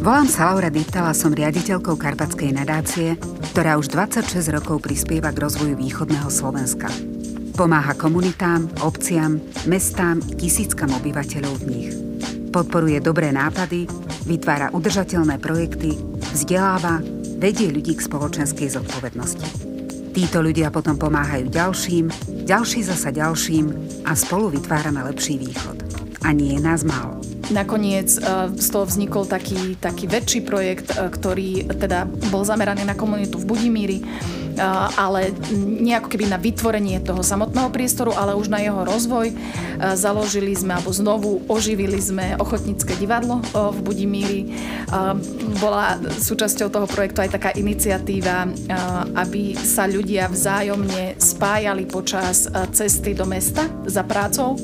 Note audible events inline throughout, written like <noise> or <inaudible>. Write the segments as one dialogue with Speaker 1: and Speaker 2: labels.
Speaker 1: Volám sa Laura Diptal a som riaditeľkou Karpatskej nadácie, ktorá už 26 rokov prispieva k rozvoju východného Slovenska. Pomáha komunitám, obciam, mestám tisíckam obyvateľov v nich. Podporuje dobré nápady, vytvára udržateľné projekty, vzdeláva, vedie ľudí k spoločenskej zodpovednosti. Títo ľudia potom pomáhajú ďalším, ďalší zasa ďalším a spolu vytvárame lepší východ. A nie je nás málo.
Speaker 2: Nakoniec e, z toho vznikol taký, taký väčší projekt, e, ktorý teda bol zameraný na komunitu v Budimíri, e, ale nie ako keby na vytvorenie toho samotného priestoru, ale už na jeho rozvoj. Založili sme, alebo znovu oživili sme ochotnícke divadlo v Budimíri. Bola súčasťou toho projektu aj taká iniciatíva, aby sa ľudia vzájomne spájali počas cesty do mesta za prácou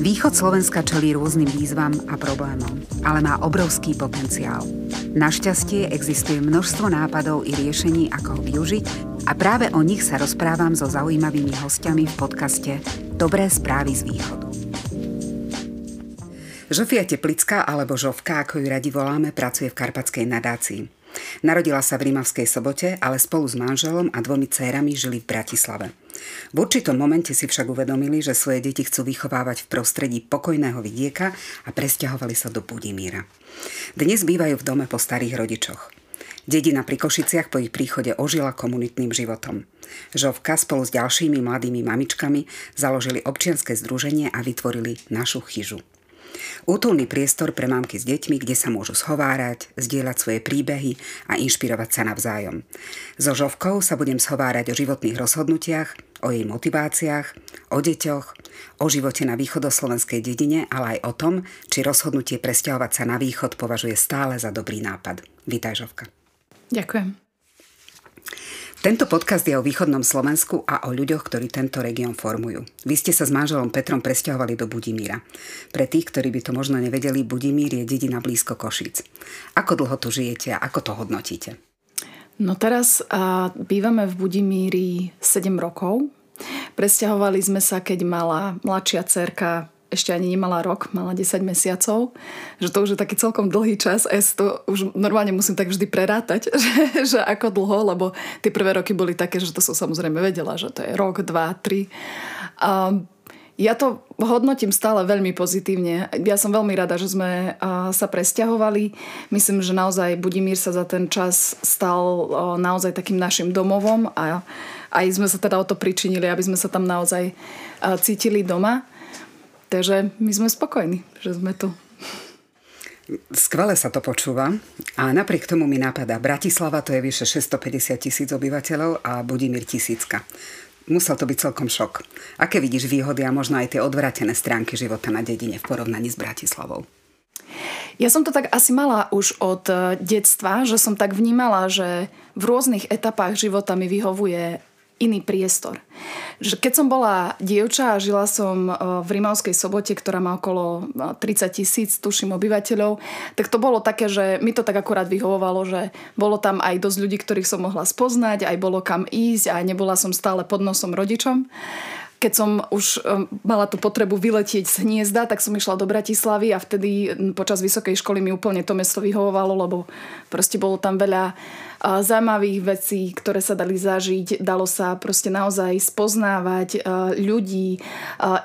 Speaker 1: Východ Slovenska čelí rôznym výzvam a problémom, ale má obrovský potenciál. Našťastie existuje množstvo nápadov i riešení, ako ho využiť a práve o nich sa rozprávam so zaujímavými hostiami v podcaste Dobré správy z východu. Žofia Teplická alebo Žovka, ako ju radi voláme, pracuje v Karpatskej nadácii. Narodila sa v Rímavskej sobote, ale spolu s manželom a dvomi cérami žili v Bratislave. V určitom momente si však uvedomili, že svoje deti chcú vychovávať v prostredí pokojného vidieka a presťahovali sa do Budimíra. Dnes bývajú v dome po starých rodičoch. Dedina pri Košiciach po ich príchode ožila komunitným životom. Žovka spolu s ďalšími mladými mamičkami založili občianske združenie a vytvorili našu chyžu. Útulný priestor pre mamky s deťmi, kde sa môžu schovárať, zdieľať svoje príbehy a inšpirovať sa navzájom. So Žovkou sa budem schovárať o životných rozhodnutiach, o jej motiváciách, o deťoch, o živote na východoslovenskej dedine, ale aj o tom, či rozhodnutie presťahovať sa na východ považuje stále za dobrý nápad. Vítaj, Žovka.
Speaker 2: Ďakujem.
Speaker 1: Tento podcast je o východnom Slovensku a o ľuďoch, ktorí tento región formujú. Vy ste sa s manželom Petrom presťahovali do Budimíra. Pre tých, ktorí by to možno nevedeli, Budimír je dedina blízko Košíc. Ako dlho tu žijete a ako to hodnotíte?
Speaker 2: No teraz a, bývame v Budimíri 7 rokov. Presťahovali sme sa, keď mala mladšia cerka ešte ani nemala rok, mala 10 mesiacov, že to už je taký celkom dlhý čas a ja si to už normálne musím tak vždy prerátať, <laughs> že, že ako dlho, lebo tie prvé roky boli také, že to som samozrejme vedela, že to je rok, dva, tri. A ja to hodnotím stále veľmi pozitívne. Ja som veľmi rada, že sme sa presťahovali. Myslím, že naozaj Budimír sa za ten čas stal naozaj takým našim domovom a aj sme sa teda o to pričinili, aby sme sa tam naozaj cítili doma. Takže my sme spokojní, že sme tu.
Speaker 1: Skvele sa to počúva a napriek tomu mi napadá, Bratislava to je vyše 650 tisíc obyvateľov a Budimír tisícka. Musel to byť celkom šok. Aké vidíš výhody a možno aj tie odvratené stránky života na dedine v porovnaní s Bratislavou?
Speaker 2: Ja som to tak asi mala už od eh, detstva, že som tak vnímala, že v rôznych etapách života mi vyhovuje iný priestor. Keď som bola dievča a žila som e, v Rimavskej sobote, ktorá má okolo 30 e, tisíc, tuším, obyvateľov, tak to bolo také, že mi to tak akurát vyhovovalo, že bolo tam aj dosť ľudí, ktorých som mohla spoznať, aj bolo kam ísť a nebola som stále pod nosom rodičom keď som už mala tú potrebu vyletieť z hniezda, tak som išla do Bratislavy a vtedy počas vysokej školy mi úplne to mesto vyhovovalo, lebo proste bolo tam veľa zaujímavých vecí, ktoré sa dali zažiť. Dalo sa proste naozaj spoznávať ľudí,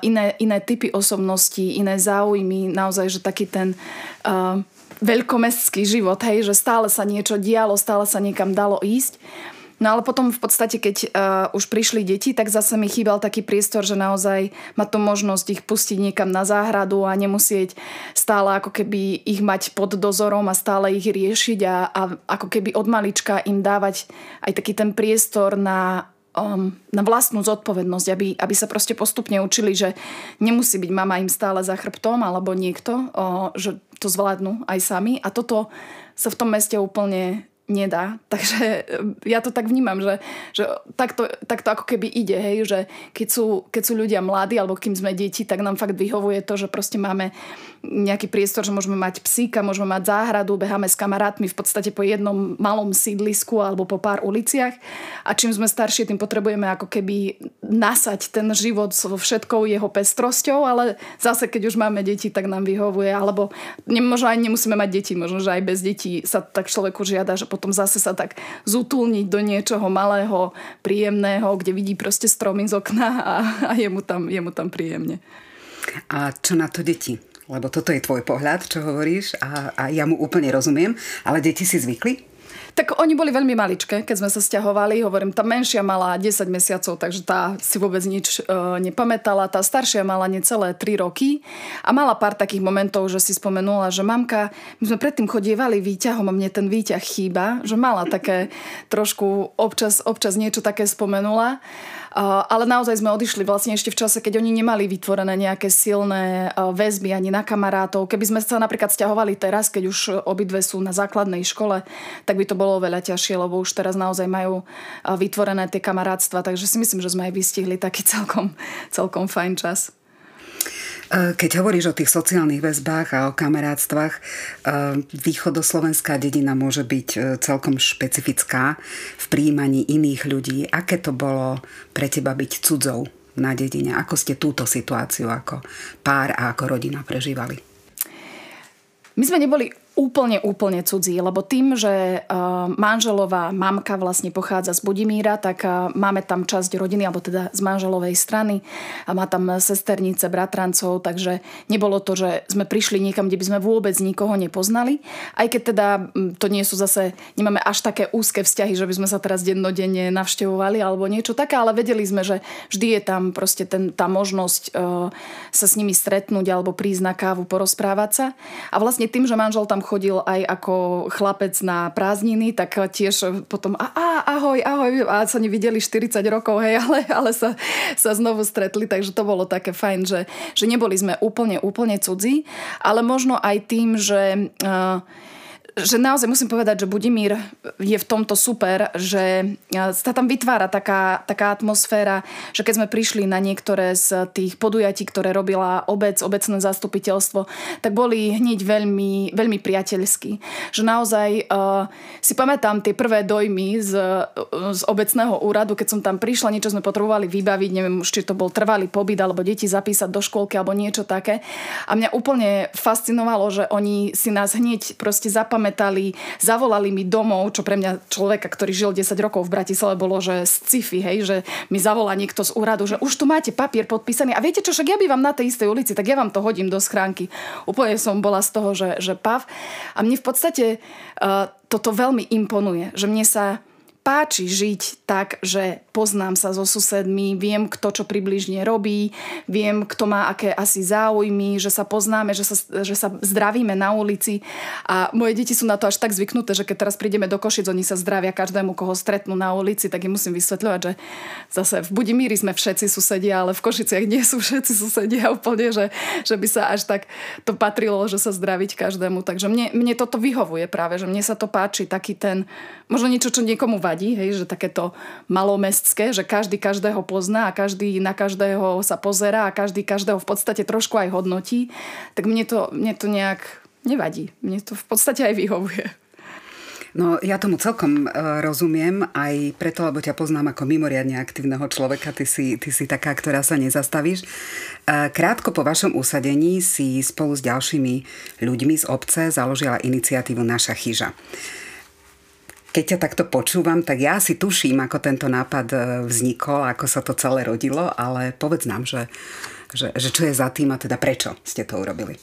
Speaker 2: iné, iné typy osobností, iné záujmy, naozaj, že taký ten veľkomestský život, hej, že stále sa niečo dialo, stále sa niekam dalo ísť. No ale potom v podstate, keď uh, už prišli deti, tak zase mi chýbal taký priestor, že naozaj má tu možnosť ich pustiť niekam na záhradu a nemusieť stále ako keby ich mať pod dozorom a stále ich riešiť a, a ako keby od malička im dávať aj taký ten priestor na um, na vlastnú zodpovednosť, aby, aby sa proste postupne učili, že nemusí byť mama im stále za chrbtom alebo niekto, uh, že to zvládnu aj sami. A toto sa v tom meste úplne nedá. <laughs> Takže e, ja to tak vnímam, že, že takto, takto ako keby ide, hej, že keď sú, keď sú ľudia mladí alebo kým sme deti, tak nám fakt vyhovuje to, že proste máme nejaký priestor, že môžeme mať psíka, môžeme mať záhradu, beháme s kamarátmi v podstate po jednom malom sídlisku alebo po pár uliciach a čím sme staršie, tým potrebujeme ako keby nasať ten život so všetkou jeho pestrosťou, ale zase keď už máme deti, tak nám vyhovuje, alebo možno aj nemusíme mať deti, možno, že aj bez detí sa tak človeku žiada, že potom zase sa tak zutulniť do niečoho malého, príjemného, kde vidí proste stromy z okna a, a je, mu tam, je mu tam príjemne.
Speaker 1: A čo na to deti? Lebo toto je tvoj pohľad, čo hovoríš a, a ja mu úplne rozumiem, ale deti si zvykli?
Speaker 2: Tak oni boli veľmi maličké, keď sme sa stiahovali. Hovorím, tá menšia mala 10 mesiacov, takže tá si vôbec nič e, nepamätala. Tá staršia mala necelé 3 roky a mala pár takých momentov, že si spomenula, že mamka, my sme predtým chodievali výťahom a mne ten výťah chýba, že mala také trošku občas, občas niečo také spomenula. Ale naozaj sme odišli vlastne ešte v čase, keď oni nemali vytvorené nejaké silné väzby ani na kamarátov. Keby sme sa napríklad stiahovali teraz, keď už obidve sú na základnej škole, tak by to bolo veľa ťažšie, lebo už teraz naozaj majú vytvorené tie kamarátstva. Takže si myslím, že sme aj vystihli taký <laughs> celkom, celkom fajn čas.
Speaker 1: E, keď hovoríš o tých sociálnych väzbách a o kamarátstvách, e, východoslovenská dedina môže byť e, celkom špecifická v príjmaní iných ľudí. Aké to bolo pre teba byť cudzou na dedine? Ako ste túto situáciu ako pár a ako rodina prežívali?
Speaker 2: My sme neboli úplne, úplne cudzí, lebo tým, že uh, manželová mamka vlastne pochádza z Budimíra, tak uh, máme tam časť rodiny, alebo teda z manželovej strany a má tam sesternice, bratrancov, takže nebolo to, že sme prišli niekam, kde by sme vôbec nikoho nepoznali. Aj keď teda to nie sú zase, nemáme až také úzke vzťahy, že by sme sa teraz dennodenne navštevovali alebo niečo také, ale vedeli sme, že vždy je tam proste ten, tá možnosť uh, sa s nimi stretnúť alebo prísť na kávu, porozprávať sa. A vlastne tým, že manžel tam chodil aj ako chlapec na prázdniny, tak tiež potom a, a ahoj, ahoj, a sa nevideli 40 rokov, hej, <laughs> ale, ale sa, sa znovu stretli, takže to bolo také fajn, že, že neboli sme úplne, úplne cudzí, ale možno aj tým, že uh, že naozaj musím povedať, že Budimír je v tomto super, že sa tam vytvára taká, taká atmosféra, že keď sme prišli na niektoré z tých podujatí, ktoré robila obec, obecné zastupiteľstvo, tak boli hneď veľmi, veľmi priateľskí. Že naozaj uh, si pamätám tie prvé dojmy z, z obecného úradu, keď som tam prišla, niečo sme potrebovali vybaviť, neviem či to bol trvalý pobyt, alebo deti zapísať do školky, alebo niečo také. A mňa úplne fascinovalo, že oni si nás hneď proste zapamätali zapamätali, zavolali mi domov, čo pre mňa človeka, ktorý žil 10 rokov v Bratislave, bolo, že sci-fi, hej, že mi zavolá niekto z úradu, že už tu máte papier podpísaný a viete čo, však ja bývam na tej istej ulici, tak ja vám to hodím do schránky. Úplne som bola z toho, že, že pav. A mne v podstate uh, toto veľmi imponuje, že mne sa páči žiť tak, že poznám sa so susedmi, viem, kto čo približne robí, viem, kto má aké asi záujmy, že sa poznáme, že sa, že sa zdravíme na ulici a moje deti sú na to až tak zvyknuté, že keď teraz prídeme do Košic, oni sa zdravia každému, koho stretnú na ulici, tak im musím vysvetľovať, že zase v Budimíri sme všetci susedia, ale v Košiciach nie sú všetci susedia úplne, že, že by sa až tak to patrilo, že sa zdraviť každému. Takže mne, mne toto vyhovuje práve, že mne sa to páči, taký ten, možno niečo, čo niekomu vadí, hej, že takéto malomestské, že každý každého pozná a každý na každého sa pozera a každý každého v podstate trošku aj hodnotí, tak mne to, mne to nejak nevadí. Mne to v podstate aj vyhovuje.
Speaker 1: No ja tomu celkom uh, rozumiem, aj preto, lebo ťa poznám ako mimoriadne aktívneho človeka, ty si, ty si taká, ktorá sa nezastavíš. Uh, krátko po vašom usadení si spolu s ďalšími ľuďmi z obce založila iniciatívu Naša chyža keď ťa takto počúvam, tak ja si tuším, ako tento nápad e, vznikol, ako sa to celé rodilo, ale povedz nám, že, že, že čo je za tým a teda prečo ste to urobili.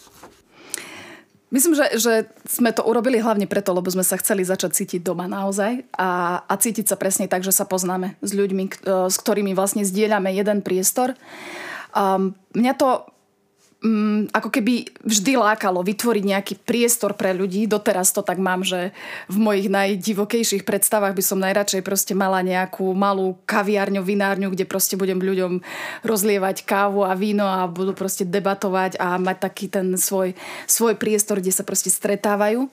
Speaker 2: Myslím, že, že sme to urobili hlavne preto, lebo sme sa chceli začať cítiť doma naozaj a, a cítiť sa presne tak, že sa poznáme s ľuďmi, e, s ktorými vlastne zdieľame jeden priestor. Um, mňa to mm, ako keby vždy lákalo vytvoriť nejaký priestor pre ľudí. Doteraz to tak mám, že v mojich najdivokejších predstavách by som najradšej proste mala nejakú malú kaviárňu, vinárňu, kde proste budem ľuďom rozlievať kávu a víno a budú proste debatovať a mať taký ten svoj, svoj priestor, kde sa proste stretávajú.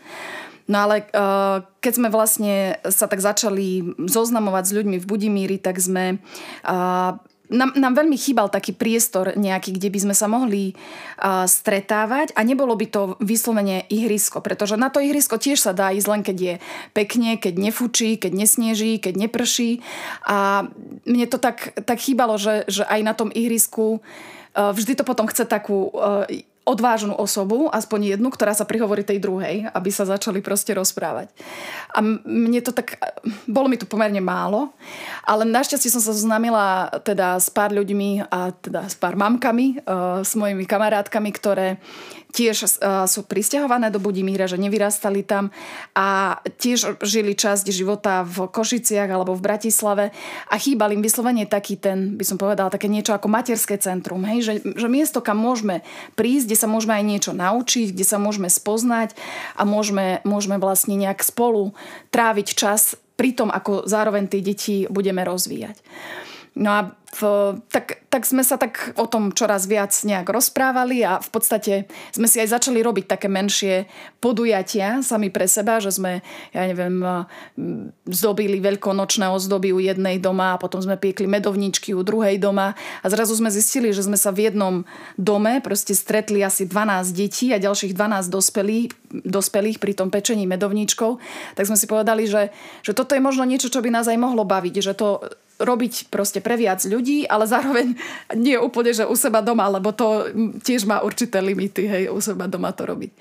Speaker 2: No ale uh, keď sme vlastne sa tak začali zoznamovať s ľuďmi v Budimíri, tak sme uh, nám, nám veľmi chýbal taký priestor nejaký, kde by sme sa mohli uh, stretávať a nebolo by to vyslovene ihrisko, pretože na to ihrisko tiež sa dá ísť len keď je pekne, keď nefúči, keď nesneží, keď neprší. A mne to tak, tak chýbalo, že, že aj na tom ihrisku uh, vždy to potom chce takú uh, odvážnu osobu, aspoň jednu, ktorá sa prihovorí tej druhej, aby sa začali proste rozprávať. A mne to tak, bolo mi tu pomerne málo, ale našťastie som sa zoznámila teda s pár ľuďmi a teda s pár mamkami, uh, s mojimi kamarátkami, ktoré tiež sú pristahované do Budimíra, že nevyrastali tam a tiež žili časť života v Košiciach alebo v Bratislave a chýbal im vyslovene taký ten, by som povedala, také niečo ako materské centrum, hej? Že, že miesto, kam môžeme prísť, kde sa môžeme aj niečo naučiť, kde sa môžeme spoznať a môžeme, môžeme vlastne nejak spolu tráviť čas pri tom, ako zároveň tie deti budeme rozvíjať. No a v, tak, tak sme sa tak o tom čoraz viac nejak rozprávali a v podstate sme si aj začali robiť také menšie podujatia sami pre seba, že sme, ja neviem, zdobili veľkonočné ozdoby u jednej doma a potom sme piekli medovničky u druhej doma a zrazu sme zistili, že sme sa v jednom dome proste stretli asi 12 detí a ďalších 12 dospelých, dospelých pri tom pečení medovničkou, tak sme si povedali, že, že toto je možno niečo, čo by nás aj mohlo baviť, že to robiť proste pre viac ľudí, ale zároveň nie úplne, že u seba doma, lebo to tiež má určité limity, hej, u seba doma to robiť.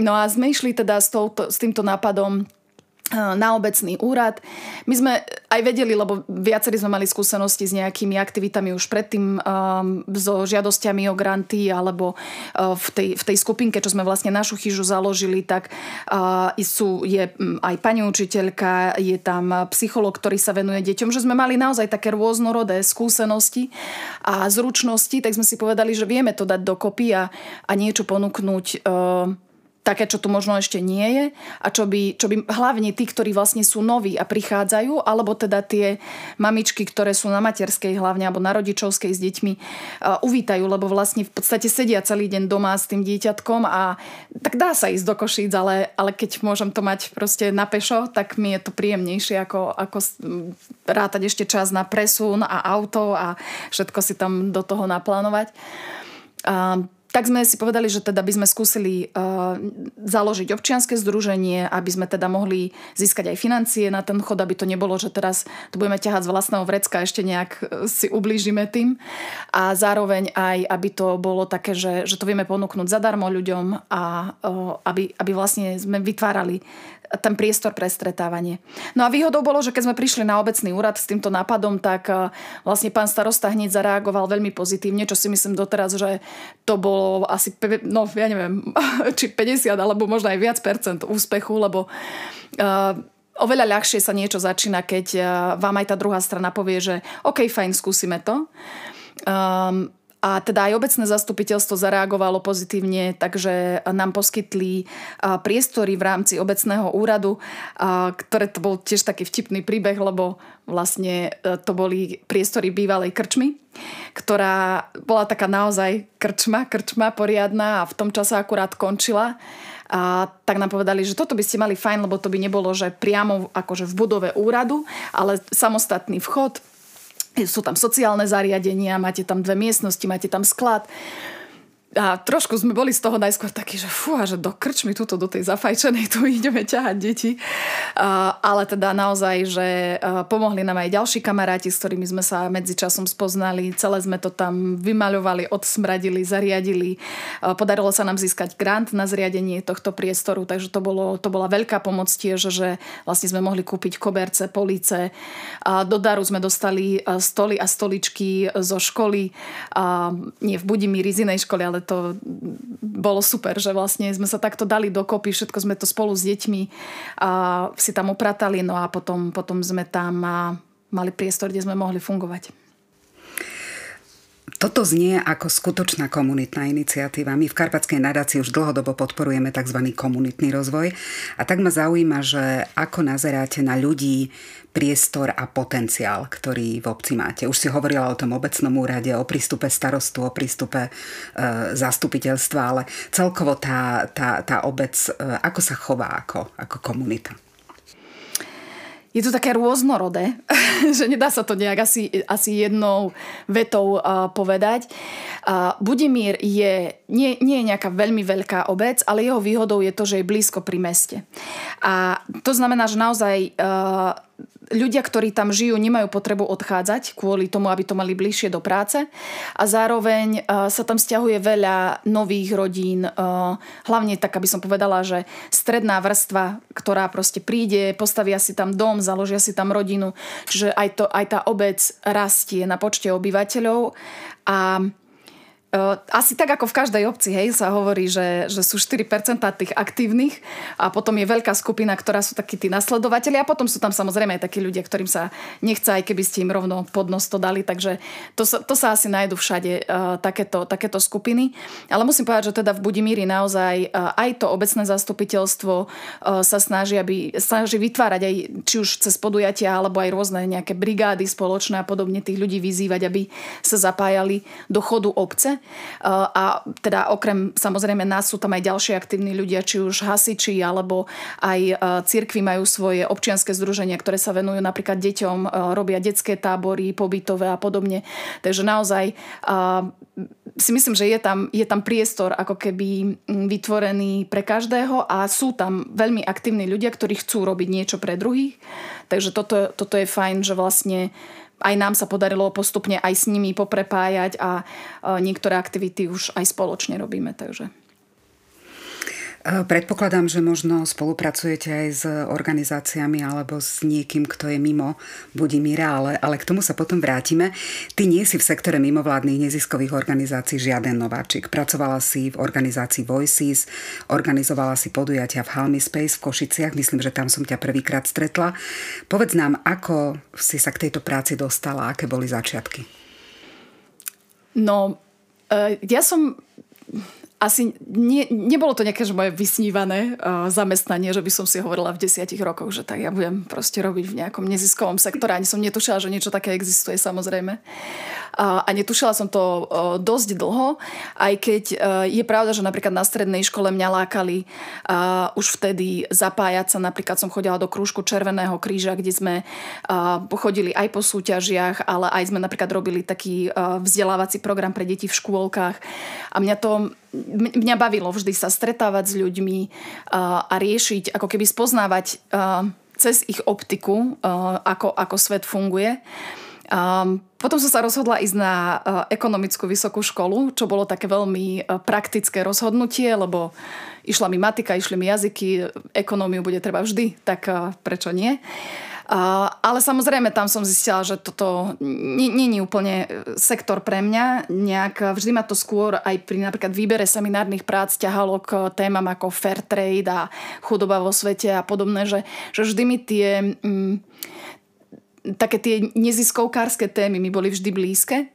Speaker 2: No a sme išli teda s, touto, s týmto nápadom na obecný úrad. My sme aj vedeli, lebo viacerí sme mali skúsenosti s nejakými aktivitami už predtým um, so žiadosťami o granty alebo uh, v, tej, v tej skupinke, čo sme vlastne našu chyžu založili, tak uh, sú, je aj pani učiteľka, je tam psycholog, ktorý sa venuje deťom, že sme mali naozaj také rôznorodé skúsenosti a zručnosti, tak sme si povedali, že vieme to dať dokopy a, a niečo ponúknuť uh, také, čo tu možno ešte nie je a čo by, čo by hlavne tí, ktorí vlastne sú noví a prichádzajú, alebo teda tie mamičky, ktoré sú na materskej hlavne alebo na rodičovskej s deťmi, uh, uvítajú, lebo vlastne v podstate sedia celý deň doma s tým dieťatkom a tak dá sa ísť do Košíc, ale, ale keď môžem to mať proste na pešo, tak mi je to príjemnejšie ako, ako rátať ešte čas na presun a auto a všetko si tam do toho naplánovať. Uh, tak sme si povedali, že teda by sme skúsili uh, založiť občianske združenie, aby sme teda mohli získať aj financie na ten chod, aby to nebolo, že teraz to budeme ťahať z vlastného vrecka, ešte nejak uh, si ublížime tým. A zároveň aj, aby to bolo také, že, že to vieme ponúknuť zadarmo ľuďom a uh, aby, aby vlastne sme vytvárali ten priestor pre stretávanie. No a výhodou bolo, že keď sme prišli na obecný úrad s týmto nápadom, tak e, vlastne pán starosta hneď zareagoval veľmi pozitívne, čo si myslím doteraz, že to bolo asi, no ja neviem, <laughs> či 50 alebo možno aj viac percent úspechu, lebo uh, oveľa ľahšie sa niečo začína, keď uh, vám aj tá druhá strana povie, že OK, fajn, skúsime to. Um, a teda aj obecné zastupiteľstvo zareagovalo pozitívne, takže nám poskytli priestory v rámci obecného úradu, ktoré to bol tiež taký vtipný príbeh, lebo vlastne e, to boli priestory bývalej krčmy, ktorá bola taká naozaj krčma, krčma poriadna a v tom čase akurát končila. A tak nám povedali, že toto by ste mali fajn, lebo to by nebolo, že priamo akože v budove úradu, ale samostatný vchod, sú tam sociálne zariadenia, máte tam dve miestnosti, máte tam sklad a trošku sme boli z toho najskôr takí, že fú, že do krčmy tuto, do tej zafajčenej tu <laughs> ideme ťahať deti. Uh, ale teda naozaj, že uh, pomohli nám aj ďalší kamaráti, s ktorými sme sa medzičasom spoznali. Celé sme to tam vymaľovali, odsmradili, zariadili. Uh, podarilo sa nám získať grant na zriadenie tohto priestoru, takže to, bolo, to bola veľká pomoc tiež, že vlastne sme mohli kúpiť koberce, police. A do daru sme dostali stoly a stoličky zo školy, a nie v Budimíri, z inej školy, ale to bolo super, že vlastne sme sa takto dali dokopy, všetko sme to spolu s deťmi a si tam upratali, no a potom, potom sme tam mali priestor, kde sme mohli fungovať.
Speaker 1: Toto znie ako skutočná komunitná iniciatíva. My v Karpatskej nadácii už dlhodobo podporujeme tzv. komunitný rozvoj a tak ma zaujíma, že ako nazeráte na ľudí, priestor a potenciál, ktorý v obci máte. Už si hovorila o tom obecnom úrade, o prístupe starostu, o prístupe e, zastupiteľstva, ale celkovo tá, tá, tá obec, e, ako sa chová ako, ako komunita?
Speaker 2: Je to také rôznorodé, <laughs> že nedá sa to nejak asi, asi jednou vetou uh, povedať. Uh, Budimír je, nie, nie je nejaká veľmi veľká obec, ale jeho výhodou je to, že je blízko pri meste. A to znamená, že naozaj uh, ľudia, ktorí tam žijú, nemajú potrebu odchádzať kvôli tomu, aby to mali bližšie do práce. A zároveň uh, sa tam stiahuje veľa nových rodín, uh, hlavne tak, aby som povedala, že stredná vrstva, ktorá proste príde, postavia si tam dom, založia si tam rodinu. Čiže aj, to, aj tá obec rastie na počte obyvateľov a asi tak ako v každej obci, hej, sa hovorí, že, že sú 4% tých aktívnych a potom je veľká skupina, ktorá sú takí tí nasledovateľi a potom sú tam samozrejme aj takí ľudia, ktorým sa nechce, aj keby ste im rovno pod nos to dali, takže to sa, to sa asi nájdu všade uh, takéto, takéto skupiny. Ale musím povedať, že teda v Budimíri naozaj uh, aj to obecné zastupiteľstvo uh, sa snaží, aby, snaží vytvárať aj či už cez podujatia alebo aj rôzne nejaké brigády spoločné a podobne tých ľudí vyzývať, aby sa zapájali do chodu obce a teda okrem samozrejme nás sú tam aj ďalšie aktívni ľudia, či už hasiči alebo aj e, cirkvy majú svoje občianske združenia, ktoré sa venujú napríklad deťom, e, robia detské tábory, pobytové a podobne. Takže naozaj si myslím, že je tam, je tam priestor ako keby vytvorený pre každého a sú tam veľmi aktívni ľudia, ktorí chcú robiť niečo pre druhých. Takže toto, toto je fajn, že vlastne aj nám sa podarilo postupne aj s nimi poprepájať a niektoré aktivity už aj spoločne robíme. Takže.
Speaker 1: E, predpokladám, že možno spolupracujete aj s organizáciami alebo s niekým, kto je mimo Budimíra, ale, ale k tomu sa potom vrátime. Ty nie si v sektore mimovládnych neziskových organizácií žiaden nováčik. Pracovala si v organizácii Voices, organizovala si podujatia v Halmy Space v Košiciach, myslím, že tam som ťa prvýkrát stretla. Povedz nám, ako si sa k tejto práci dostala, aké boli začiatky?
Speaker 2: No, e, ja som asi nie, nebolo to nejaké že moje vysnívané uh, zamestnanie, že by som si hovorila v desiatich rokoch, že tak ja budem proste robiť v nejakom neziskovom sektore. Ani som netušila, že niečo také existuje samozrejme. Uh, a netušila som to uh, dosť dlho, aj keď uh, je pravda, že napríklad na strednej škole mňa lákali uh, už vtedy zapájať sa. Napríklad som chodila do krúžku Červeného kríža, kde sme uh, chodili aj po súťažiach, ale aj sme napríklad robili taký uh, vzdelávací program pre deti v škôlkach. A mňa to mňa bavilo vždy sa stretávať s ľuďmi a riešiť, ako keby spoznávať cez ich optiku, ako, ako svet funguje. potom som sa rozhodla ísť na ekonomickú vysokú školu, čo bolo také veľmi praktické rozhodnutie, lebo išla mi matika, išli mi jazyky, ekonómiu bude treba vždy, tak prečo nie? Ale samozrejme tam som zistila, že toto je úplne e, sektor pre mňa. Nejak, vždy ma to skôr aj pri napríklad výbere seminárnych prác ťahalo k témam ako fair trade a chudoba vo svete a podobné, že, že vždy mi tie... Mm, také tie neziskovkárske témy mi boli vždy blízke.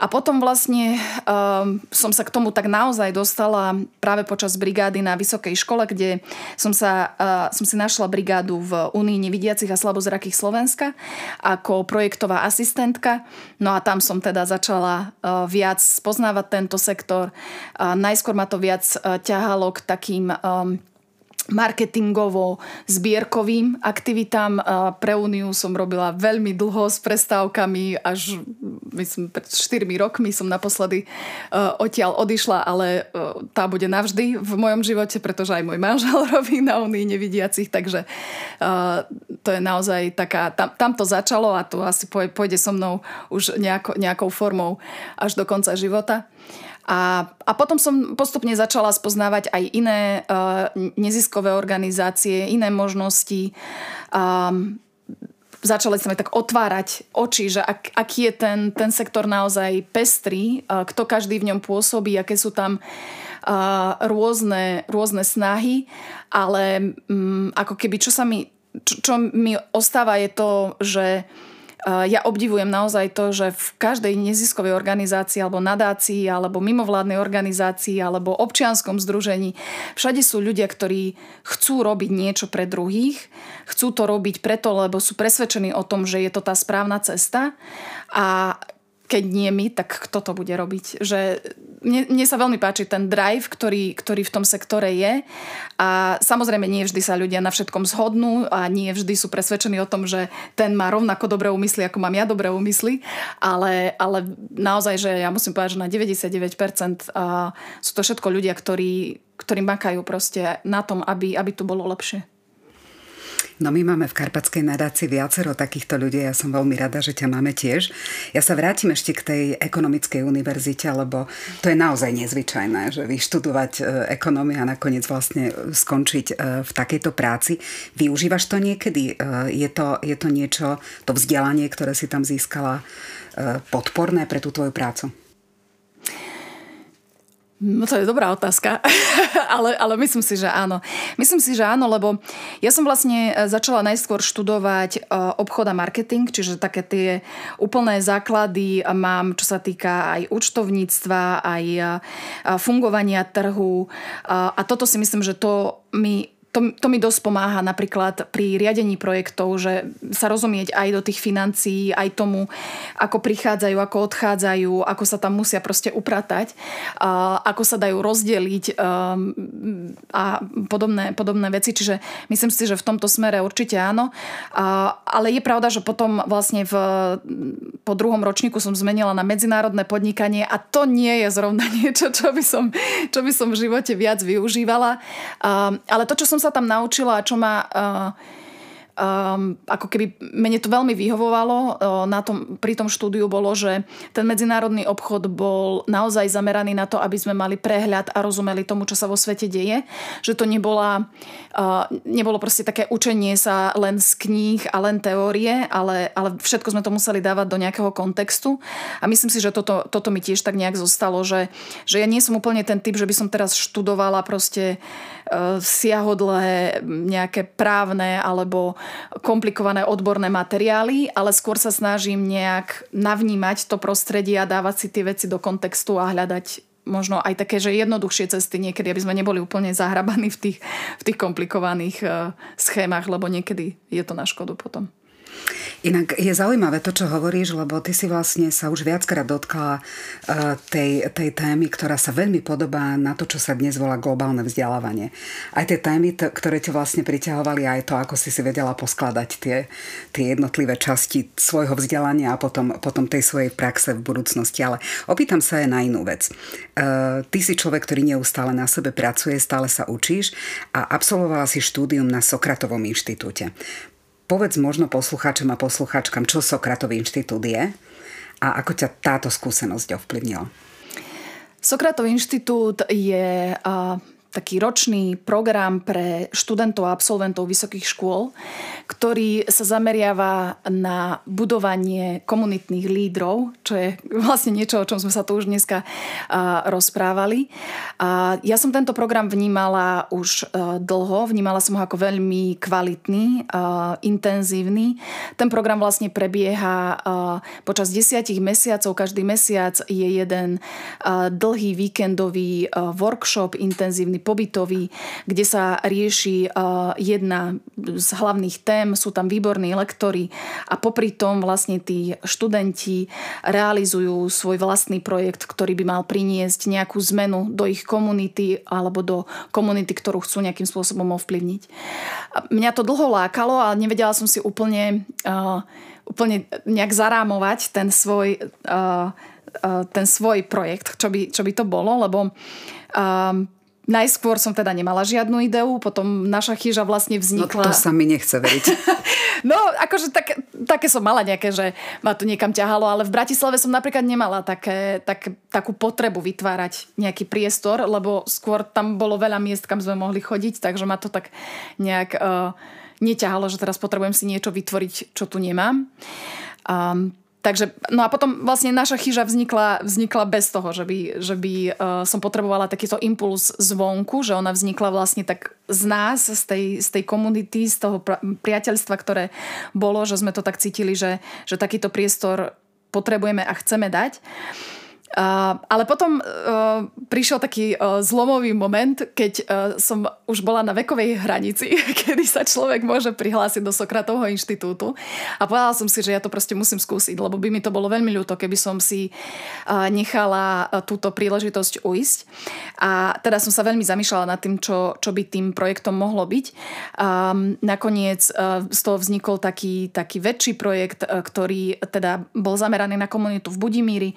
Speaker 2: A potom vlastne um, som sa k tomu tak naozaj dostala práve počas brigády na vysokej škole, kde som, sa, uh, som si našla brigádu v Unii nevidiacich a slabozrakých Slovenska ako projektová asistentka. No a tam som teda začala uh, viac spoznávať tento sektor. Uh, najskôr ma to viac uh, ťahalo k takým um, marketingovo zbierkovým aktivitám. Pre Úniu som robila veľmi dlho s prestávkami, až myslím pred 4 rokmi som naposledy e, odtiaľ odišla, ale e, tá bude navždy v mojom živote, pretože aj môj manžel <laughs> robí na Unii nevidiacich, takže e, to je naozaj taká, tam, tam to začalo a to asi pôjde so mnou už nejako, nejakou formou až do konca života. A, a potom som postupne začala spoznávať aj iné uh, neziskové organizácie, iné možnosti. Um, začali sa mi tak otvárať oči, že ak, aký je ten, ten sektor naozaj pestrý, uh, kto každý v ňom pôsobí, aké sú tam uh, rôzne, rôzne snahy, ale um, ako keby čo sa mi, čo, čo mi ostáva je to, že ja obdivujem naozaj to, že v každej neziskovej organizácii alebo nadácii alebo mimovládnej organizácii alebo občianskom združení všade sú ľudia, ktorí chcú robiť niečo pre druhých, chcú to robiť preto, lebo sú presvedčení o tom, že je to tá správna cesta. A keď nie my, tak kto to bude robiť? Že mne, mne sa veľmi páči ten drive, ktorý, ktorý v tom sektore je a samozrejme nie vždy sa ľudia na všetkom zhodnú a nie vždy sú presvedčení o tom, že ten má rovnako dobré úmysly, ako mám ja dobré úmysly, ale, ale naozaj, že ja musím povedať, že na 99% sú to všetko ľudia, ktorí, ktorí makajú proste na tom, aby, aby to bolo lepšie.
Speaker 1: No my máme v Karpatskej nadácii viacero takýchto ľudí, ja som veľmi rada, že ťa máme tiež. Ja sa vrátim ešte k tej ekonomickej univerzite, lebo to je naozaj nezvyčajné, že vyštudovať e, ekonómiu a nakoniec vlastne skončiť e, v takejto práci. Využívaš to niekedy? E, je to, je to niečo, to vzdelanie, ktoré si tam získala, podporné pre tú tvoju prácu?
Speaker 2: No to je dobrá otázka, <laughs> ale, ale myslím si, že áno. Myslím si, že áno, lebo ja som vlastne e, začala najskôr študovať e, obchod a marketing, čiže také tie úplné základy mám, čo sa týka aj účtovníctva, aj e, fungovania trhu. A toto si myslím, že to mi to, to mi dosť pomáha napríklad pri riadení projektov, že sa rozumieť aj do tých financií, aj tomu, ako prichádzajú, ako odchádzajú, ako sa tam musia proste upratať, a ako sa dajú rozdeliť a podobné, podobné veci. Čiže myslím si, že v tomto smere určite áno. A, ale je pravda, že potom vlastne v, po druhom ročníku som zmenila na medzinárodné podnikanie a to nie je zrovna <laughs> niečo, čo by som, čo by som v živote viac využívala. A, ale to, čo som sa tam naučila a čo ma uh, um, ako keby mne to veľmi vyhovovalo uh, na tom, pri tom štúdiu bolo, že ten medzinárodný obchod bol naozaj zameraný na to, aby sme mali prehľad a rozumeli tomu, čo sa vo svete deje. Že to nebola, uh, nebolo proste také učenie sa len z kníh a len teórie, ale, ale všetko sme to museli dávať do nejakého kontextu. A myslím si, že toto, toto mi tiež tak nejak zostalo, že, že ja nie som úplne ten typ, že by som teraz študovala proste siahodlé nejaké právne alebo komplikované odborné materiály, ale skôr sa snažím nejak navnímať to prostredie a dávať si tie veci do kontextu a hľadať možno aj také, že jednoduchšie cesty niekedy, aby sme neboli úplne zahrabaní v tých, v tých komplikovaných uh, schémach, lebo niekedy je to na škodu potom.
Speaker 1: Inak je zaujímavé to, čo hovoríš, lebo ty si vlastne sa už viackrát dotkla uh, tej, tej témy, ktorá sa veľmi podobá na to, čo sa dnes volá globálne vzdelávanie. Aj tie témy, t- ktoré ťa vlastne priťahovali, aj to, ako si si vedela poskladať tie, tie jednotlivé časti svojho vzdelania a potom, potom tej svojej praxe v budúcnosti. Ale opýtam sa aj na inú vec. Uh, ty si človek, ktorý neustále na sebe pracuje, stále sa učíš a absolvovala si štúdium na Sokratovom inštitúte. Povedz možno poslucháčom a poslucháčkam, čo Sokratový inštitút je a ako ťa táto skúsenosť ovplyvnila.
Speaker 2: Sokratov inštitút je taký ročný program pre študentov a absolventov vysokých škôl, ktorý sa zameriava na budovanie komunitných lídrov, čo je vlastne niečo, o čom sme sa tu už dneska rozprávali. A ja som tento program vnímala už dlho, vnímala som ho ako veľmi kvalitný, intenzívny. Ten program vlastne prebieha počas desiatich mesiacov. Každý mesiac je jeden dlhý víkendový workshop intenzívny pobytový, kde sa rieši jedna z hlavných tém, sú tam výborní lektory a popri tom vlastne tí študenti realizujú svoj vlastný projekt, ktorý by mal priniesť nejakú zmenu do ich komunity alebo do komunity, ktorú chcú nejakým spôsobom ovplyvniť. Mňa to dlho lákalo, ale nevedela som si úplne, uh, úplne nejak zarámovať ten svoj, uh, ten svoj projekt, čo by, čo by to bolo, lebo uh, Najskôr som teda nemala žiadnu ideu, potom naša chyža vlastne vznikla.
Speaker 1: No to sa mi nechce veriť. <laughs>
Speaker 2: no, akože tak, také som mala nejaké, že ma to niekam ťahalo, ale v Bratislave som napríklad nemala také, tak, takú potrebu vytvárať nejaký priestor, lebo skôr tam bolo veľa miest, kam sme mohli chodiť, takže ma to tak nejak uh, neťahalo, že teraz potrebujem si niečo vytvoriť, čo tu nemám. Um, takže, no a potom vlastne naša chyža vznikla, vznikla bez toho, že by, že by uh, som potrebovala takýto impuls zvonku, že ona vznikla vlastne tak z nás, z tej, z tej komunity, z toho priateľstva, ktoré bolo, že sme to tak cítili, že, že takýto priestor potrebujeme a chceme dať. Uh, ale potom uh, prišiel taký uh, zlomový moment, keď uh, som už bola na vekovej hranici, <laughs> kedy sa človek môže prihlásiť do Sokratovho inštitútu. A povedala som si, že ja to proste musím skúsiť, lebo by mi to bolo veľmi ľúto, keby som si uh, nechala uh, túto príležitosť ujsť. A teda som sa veľmi zamýšľala nad tým, čo, čo by tým projektom mohlo byť. Um, nakoniec uh, z toho vznikol taký, taký väčší projekt, uh, ktorý teda bol zameraný na komunitu v Budimíri.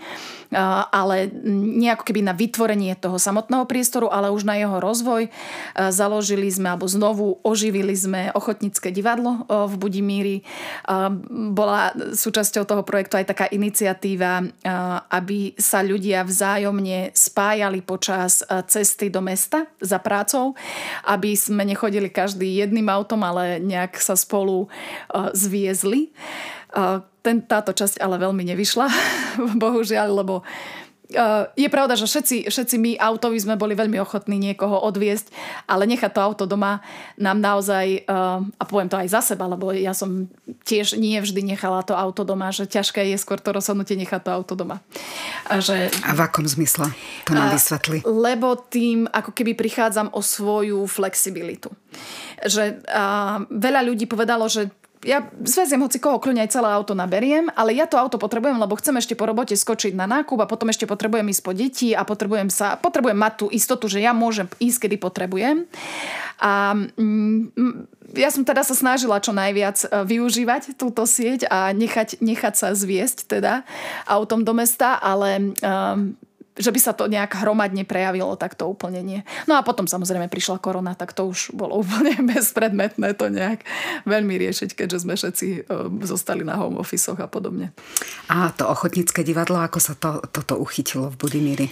Speaker 2: Uh, ale nie ako keby na vytvorenie toho samotného priestoru, ale už na jeho rozvoj. E, založili sme, alebo znovu oživili sme ochotnícke divadlo e, v Budimíri. E, bola súčasťou toho projektu aj taká iniciatíva, aby sa ľudia vzájomne spájali počas cesty do mesta za prácou, aby sme nechodili každý jedným autom, ale nejak sa spolu zviezli. Ten, táto časť ale veľmi nevyšla, <laughs> bohužiaľ, lebo Uh, je pravda, že všetci, všetci my autovi sme boli veľmi ochotní niekoho odviesť, ale nechať to auto doma nám naozaj, uh, a poviem to aj za seba, lebo ja som tiež nie vždy nechala to auto doma, že ťažké je skôr to rozhodnutie nechať to auto doma.
Speaker 1: A, že, a v akom zmysle? To nám vysvetli.
Speaker 2: Lebo tým ako keby prichádzam o svoju flexibilitu. Že uh, veľa ľudí povedalo, že ja zveziem hoci koho, kľudne aj celé auto naberiem, ale ja to auto potrebujem, lebo chcem ešte po robote skočiť na nákup a potom ešte potrebujem ísť po deti a potrebujem, sa, potrebujem mať tú istotu, že ja môžem ísť, kedy potrebujem. A mm, ja som teda sa snažila čo najviac e, využívať túto sieť a nechať, nechať sa zviesť teda autom do mesta, ale um, že by sa to nejak hromadne prejavilo, tak to úplne nie. No a potom samozrejme prišla korona, tak to už bolo <laughs> úplne bezpredmetné to nejak veľmi riešiť, keďže sme všetci e, zostali na home office a podobne.
Speaker 1: A to ochotnícke divadlo, ako sa to, toto uchytilo v Budimíri?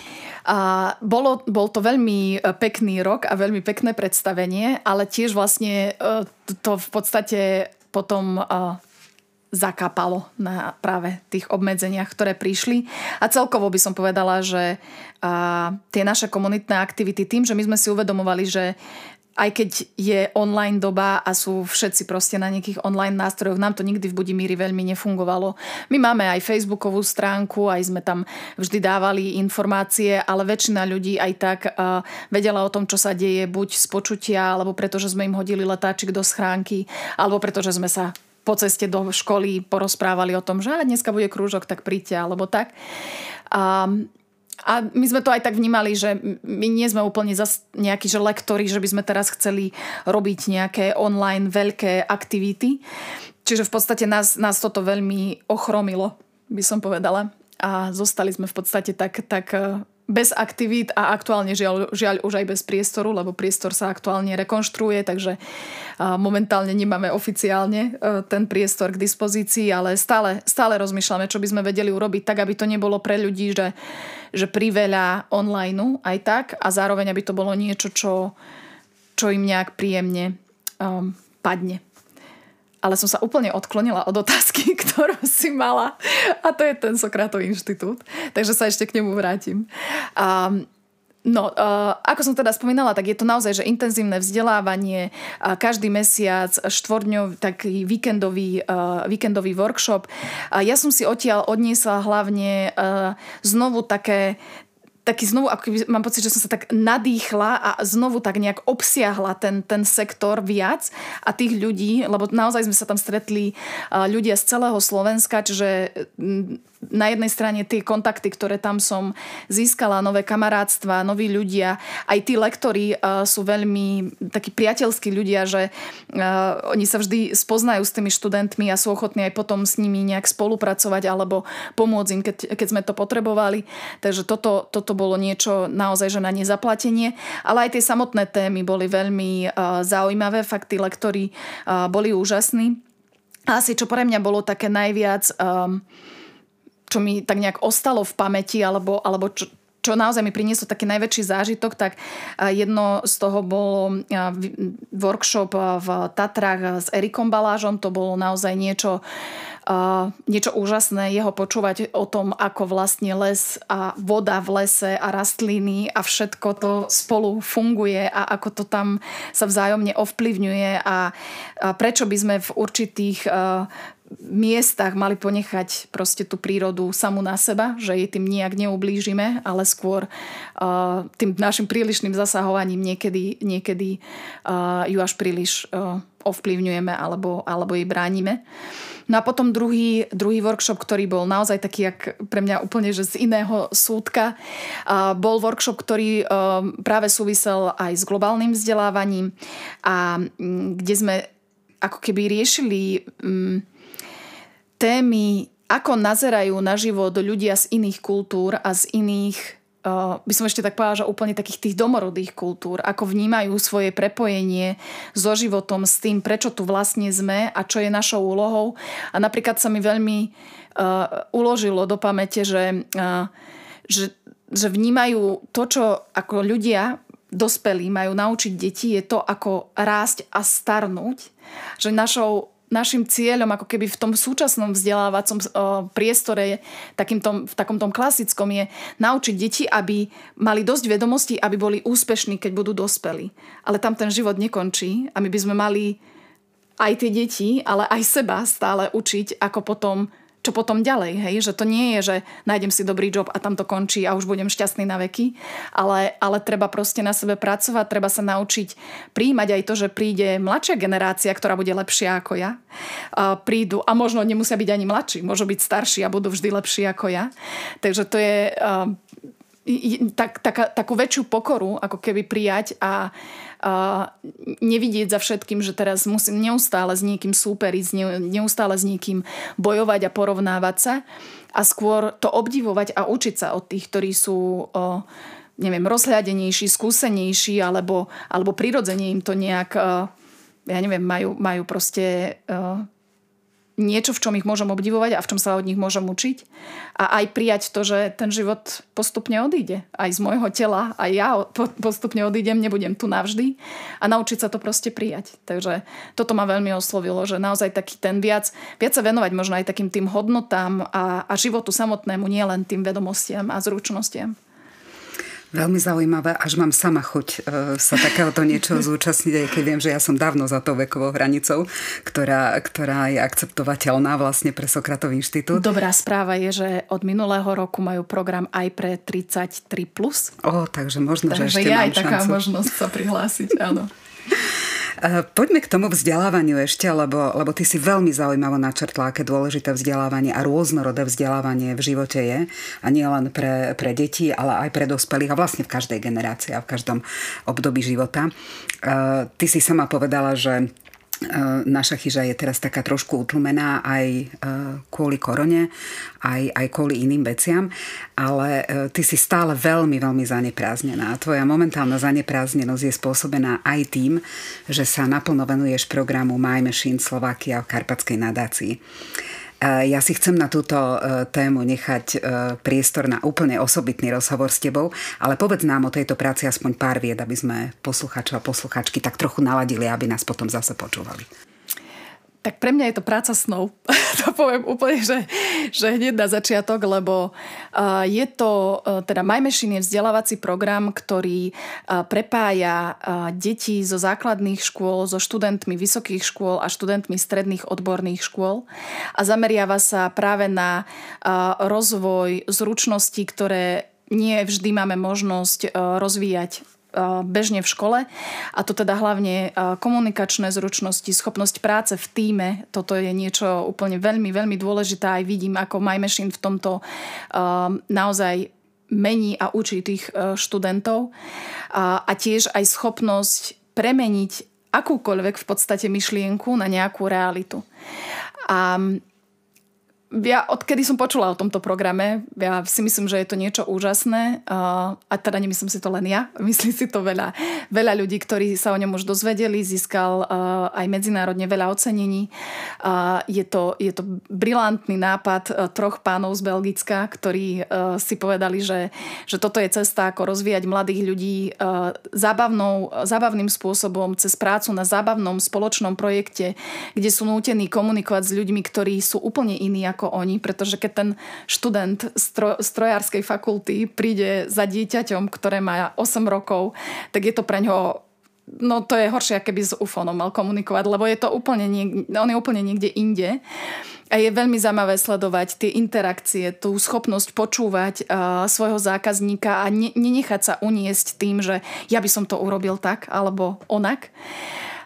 Speaker 2: A bolo, bol to veľmi e, pekný rok a veľmi pekné predstavenie, ale tiež vlastne e, to v podstate potom zakapalo na práve tých obmedzeniach, ktoré prišli. A celkovo by som povedala, že a, tie naše komunitné aktivity, tým, že my sme si uvedomovali, že aj keď je online doba a sú všetci proste na nejakých online nástrojoch, nám to nikdy v Budimíri veľmi nefungovalo. My máme aj facebookovú stránku, aj sme tam vždy dávali informácie, ale väčšina ľudí aj tak uh, vedela o tom, čo sa deje, buď z počutia, alebo pretože sme im hodili letáčik do schránky, alebo pretože sme sa po ceste do školy porozprávali o tom, že dneska bude krúžok, tak príďte, alebo tak. A, a my sme to aj tak vnímali, že my nie sme úplne zas nejakí že lektori, že by sme teraz chceli robiť nejaké online veľké aktivity. Čiže v podstate nás, nás toto veľmi ochromilo, by som povedala. A zostali sme v podstate tak, tak bez aktivít a aktuálne žiaľ, žiaľ už aj bez priestoru, lebo priestor sa aktuálne rekonštruuje, takže momentálne nemáme oficiálne e, ten priestor k dispozícii, ale stále, stále rozmýšľame, čo by sme vedeli urobiť tak, aby to nebolo pre ľudí, že, že priveľa online aj tak a zároveň aby to bolo niečo, čo, čo im nejak príjemne um, padne ale som sa úplne odklonila od otázky, <laughs> ktorú si mala. A to je ten Sokratov inštitút. Takže sa ešte k nemu vrátim. Um, No, ako som teda spomínala, tak je to naozaj že intenzívne vzdelávanie. Každý mesiac štvordňov taký víkendový, víkendový workshop. Ja som si odtiaľ odniesla hlavne znovu také, taký znovu, ako keby, mám pocit, že som sa tak nadýchla a znovu tak nejak obsiahla ten, ten sektor viac a tých ľudí, lebo naozaj sme sa tam stretli ľudia z celého Slovenska, čiže na jednej strane tie kontakty, ktoré tam som získala, nové kamarátstva, noví ľudia, aj tí lektori uh, sú veľmi takí priateľskí ľudia, že uh, oni sa vždy spoznajú s tými študentmi a sú ochotní aj potom s nimi nejak spolupracovať alebo pomôcť im, keď, keď sme to potrebovali. Takže toto, toto bolo niečo naozaj, že na nezaplatenie. Ale aj tie samotné témy boli veľmi uh, zaujímavé. Fakt tí lektori uh, boli úžasní. Asi čo pre mňa bolo také najviac um, čo mi tak nejak ostalo v pamäti, alebo, alebo čo, čo naozaj mi prinieslo taký najväčší zážitok, tak jedno z toho bolo workshop v Tatrách s Erikom Balážom. To bolo naozaj niečo niečo úžasné jeho počúvať o tom, ako vlastne les a voda v lese a rastliny a všetko to spolu funguje a ako to tam sa vzájomne ovplyvňuje a prečo by sme v určitých miestach mali ponechať proste tú prírodu samú na seba, že jej tým nejak neublížime, ale skôr uh, tým našim prílišným zasahovaním niekedy, niekedy uh, ju až príliš uh, ovplyvňujeme alebo, alebo jej bránime. No a potom druhý, druhý workshop, ktorý bol naozaj taký, jak pre mňa úplne že z iného súdka, uh, bol workshop, ktorý uh, práve súvisel aj s globálnym vzdelávaním a um, kde sme ako keby riešili um, témy, ako nazerajú na život ľudia z iných kultúr a z iných Uh, by som ešte tak povedala, že úplne takých tých domorodých kultúr, ako vnímajú svoje prepojenie so životom, s tým, prečo tu vlastne sme a čo je našou úlohou. A napríklad sa mi veľmi uh, uložilo do pamäte, že, uh, že, že vnímajú to, čo ako ľudia dospelí majú naučiť deti, je to, ako rásť a starnúť. Že našou našim cieľom ako keby v tom súčasnom vzdelávacom priestore takýmto, v takom tom klasickom je naučiť deti, aby mali dosť vedomostí, aby boli úspešní, keď budú dospelí. Ale tam ten život nekončí a my by sme mali aj tie deti, ale aj seba stále učiť, ako potom čo potom ďalej, hej? Že to nie je, že nájdem si dobrý job a tam to končí a už budem šťastný na veky, ale, ale treba proste na sebe pracovať, treba sa naučiť príjmať aj to, že príde mladšia generácia, ktorá bude lepšia ako ja. A prídu, a možno nemusia byť ani mladší, môžu byť starší a budú vždy lepší ako ja. Takže to je tak, tak, takú väčšiu pokoru ako keby prijať a nevidieť za všetkým, že teraz musím neustále s niekým súperiť, neustále s niekým bojovať a porovnávať sa a skôr to obdivovať a učiť sa od tých, ktorí sú neviem, rozhľadenejší, skúsenejší alebo, alebo prirodzene im to nejak ja neviem, majú, majú proste niečo, v čom ich môžem obdivovať a v čom sa od nich môžem učiť. A aj prijať to, že ten život postupne odíde. Aj z môjho tela, aj ja postupne odídem, nebudem tu navždy. A naučiť sa to proste prijať. Takže toto ma veľmi oslovilo, že naozaj taký ten viac, viac sa venovať možno aj takým tým hodnotám a, a životu samotnému, nielen tým vedomostiam a zručnostiam.
Speaker 1: Veľmi zaujímavé, až mám sama chuť e, sa takéhoto niečo <laughs> zúčastniť, aj keď viem, že ja som dávno za tou vekovou hranicou, ktorá, ktorá je akceptovateľná vlastne pre Sokratov inštitút.
Speaker 2: Dobrá správa je, že od minulého roku majú program aj pre 33+. Plus.
Speaker 1: O, takže možno, takže že ešte
Speaker 2: je
Speaker 1: mám
Speaker 2: aj šancu. taká možnosť sa prihlásiť, áno. <laughs>
Speaker 1: Eh, poďme k tomu vzdelávaniu ešte, lebo, lebo ty si veľmi zaujímavo načrtla, aké dôležité vzdelávanie a rôznorodé vzdelávanie v živote je. A nie len pre, pre deti, ale aj pre dospelých a vlastne v každej generácii a v každom období života. Eh, ty si sama povedala, že naša chyža je teraz taká trošku utlmená aj e, kvôli korone, aj, aj kvôli iným veciam, ale e, ty si stále veľmi, veľmi zanepráznená. Tvoja momentálna zanepráznenosť je spôsobená aj tým, že sa naplno venuješ programu My Machine Slovakia v Karpatskej nadácii. Ja si chcem na túto e, tému nechať e, priestor na úplne osobitný rozhovor s tebou, ale povedz nám o tejto práci aspoň pár vied, aby sme posluchačov a posluchačky tak trochu naladili, aby nás potom zase počúvali.
Speaker 2: Tak pre mňa je to práca snov. <laughs> to poviem úplne, že, že hneď na začiatok, lebo je to, uh, teda My Machine je vzdelávací program, ktorý uh, prepája uh, deti zo základných škôl, so študentmi vysokých škôl a študentmi stredných odborných škôl a zameriava sa práve na rozvoj zručností, ktoré nie vždy máme možnosť rozvíjať bežne v škole. A to teda hlavne komunikačné zručnosti, schopnosť práce v týme. Toto je niečo úplne veľmi, veľmi dôležité. Aj vidím, ako My Machine v tomto naozaj mení a učí tých študentov. A tiež aj schopnosť premeniť akúkoľvek v podstate myšlienku na nejakú realitu. A ja odkedy som počula o tomto programe, ja si myslím, že je to niečo úžasné a teda nemyslím si to len ja, <laughs> myslím si to veľa, veľa ľudí, ktorí sa o ňom už dozvedeli, získal aj medzinárodne veľa ocenení. Je to, je to brilantný nápad troch pánov z Belgicka, ktorí si povedali, že, že toto je cesta, ako rozvíjať mladých ľudí zábavnou, zábavným spôsobom cez prácu na zábavnom spoločnom projekte, kde sú nútení komunikovať s ľuďmi, ktorí sú úplne iní ako ako oni, pretože keď ten študent stro, strojárskej fakulty príde za dieťaťom, ktoré má 8 rokov, tak je to pre ňoho no to je horšie, keby s UFOnom mal komunikovať, lebo je to úplne niek- on je úplne niekde inde. A je veľmi zaujímavé sledovať tie interakcie, tú schopnosť počúvať uh, svojho zákazníka a ne- nenechať sa uniesť tým, že ja by som to urobil tak alebo onak.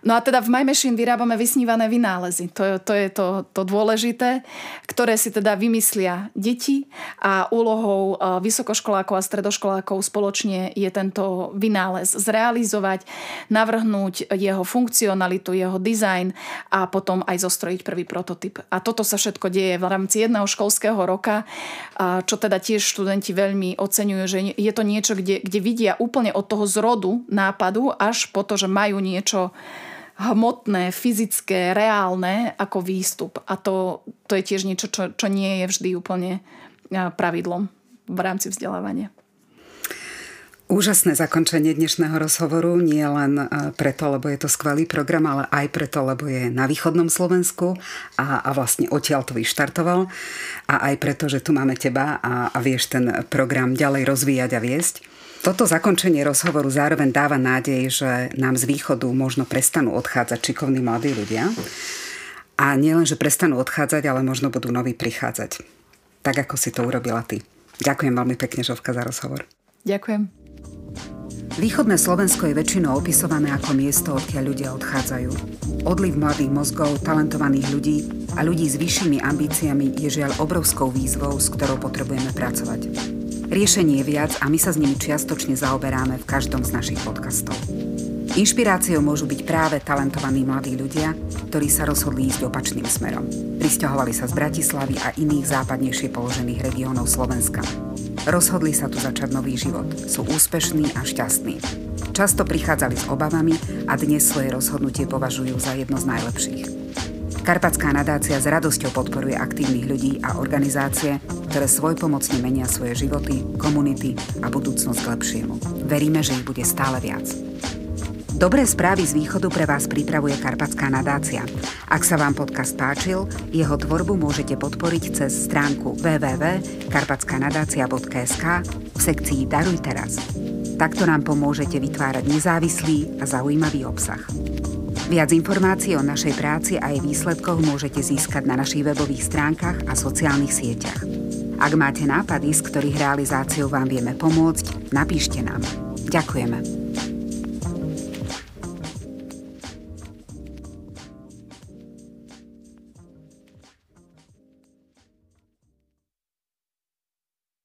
Speaker 2: No a teda v My Machine vyrábame vysnívané vynálezy. To, to je to, to dôležité, ktoré si teda vymyslia deti a úlohou e, vysokoškolákov a stredoškolákov spoločne je tento vynález zrealizovať, navrhnúť jeho funkcionalitu, jeho dizajn a potom aj zostrojiť prvý prototyp. A toto sa všetko deje v rámci jedného školského roka, čo teda tiež študenti veľmi oceňujú, že je to niečo, kde, kde vidia úplne od toho zrodu nápadu až po to, že majú niečo hmotné, fyzické, reálne ako výstup. A to, to je tiež niečo, čo, čo nie je vždy úplne pravidlom v rámci vzdelávania.
Speaker 1: Úžasné zakončenie dnešného rozhovoru, nie len preto, lebo je to skvelý program, ale aj preto, lebo je na východnom Slovensku a, a vlastne odtiaľ to vyštartoval a aj preto, že tu máme teba a, a vieš ten program ďalej rozvíjať a viesť. Toto zakončenie rozhovoru zároveň dáva nádej, že nám z východu možno prestanú odchádzať šikovní mladí ľudia. A nielen, že prestanú odchádzať, ale možno budú noví prichádzať. Tak, ako si to urobila ty. Ďakujem veľmi pekne, Žovka, za rozhovor.
Speaker 2: Ďakujem.
Speaker 1: Východné Slovensko je väčšinou opisované ako miesto, odkiaľ ľudia odchádzajú. Odliv mladých mozgov, talentovaných ľudí a ľudí s vyššími ambíciami je žiaľ obrovskou výzvou, s ktorou potrebujeme pracovať. Riešenie je viac a my sa s nimi čiastočne zaoberáme v každom z našich podcastov. Inšpiráciou môžu byť práve talentovaní mladí ľudia, ktorí sa rozhodli ísť opačným smerom. Prisťahovali sa z Bratislavy a iných západnejšie položených regiónov Slovenska. Rozhodli sa tu začať nový život. Sú úspešní a šťastní. Často prichádzali s obavami a dnes svoje rozhodnutie považujú za jedno z najlepších. Karpatská nadácia s radosťou podporuje aktívnych ľudí a organizácie, ktoré svojpomocne menia svoje životy, komunity a budúcnosť k lepšiemu. Veríme, že ich bude stále viac. Dobré správy z východu pre vás pripravuje Karpatská nadácia. Ak sa vám podcast páčil, jeho tvorbu môžete podporiť cez stránku www.karpatskanadácia.sk v sekcii Daruj teraz. Takto nám pomôžete vytvárať nezávislý a zaujímavý obsah. Viac informácií o našej práci a jej výsledkoch môžete získať na našich webových stránkach a sociálnych sieťach. Ak máte nápady, z ktorých realizáciou vám vieme pomôcť, napíšte nám. Ďakujeme.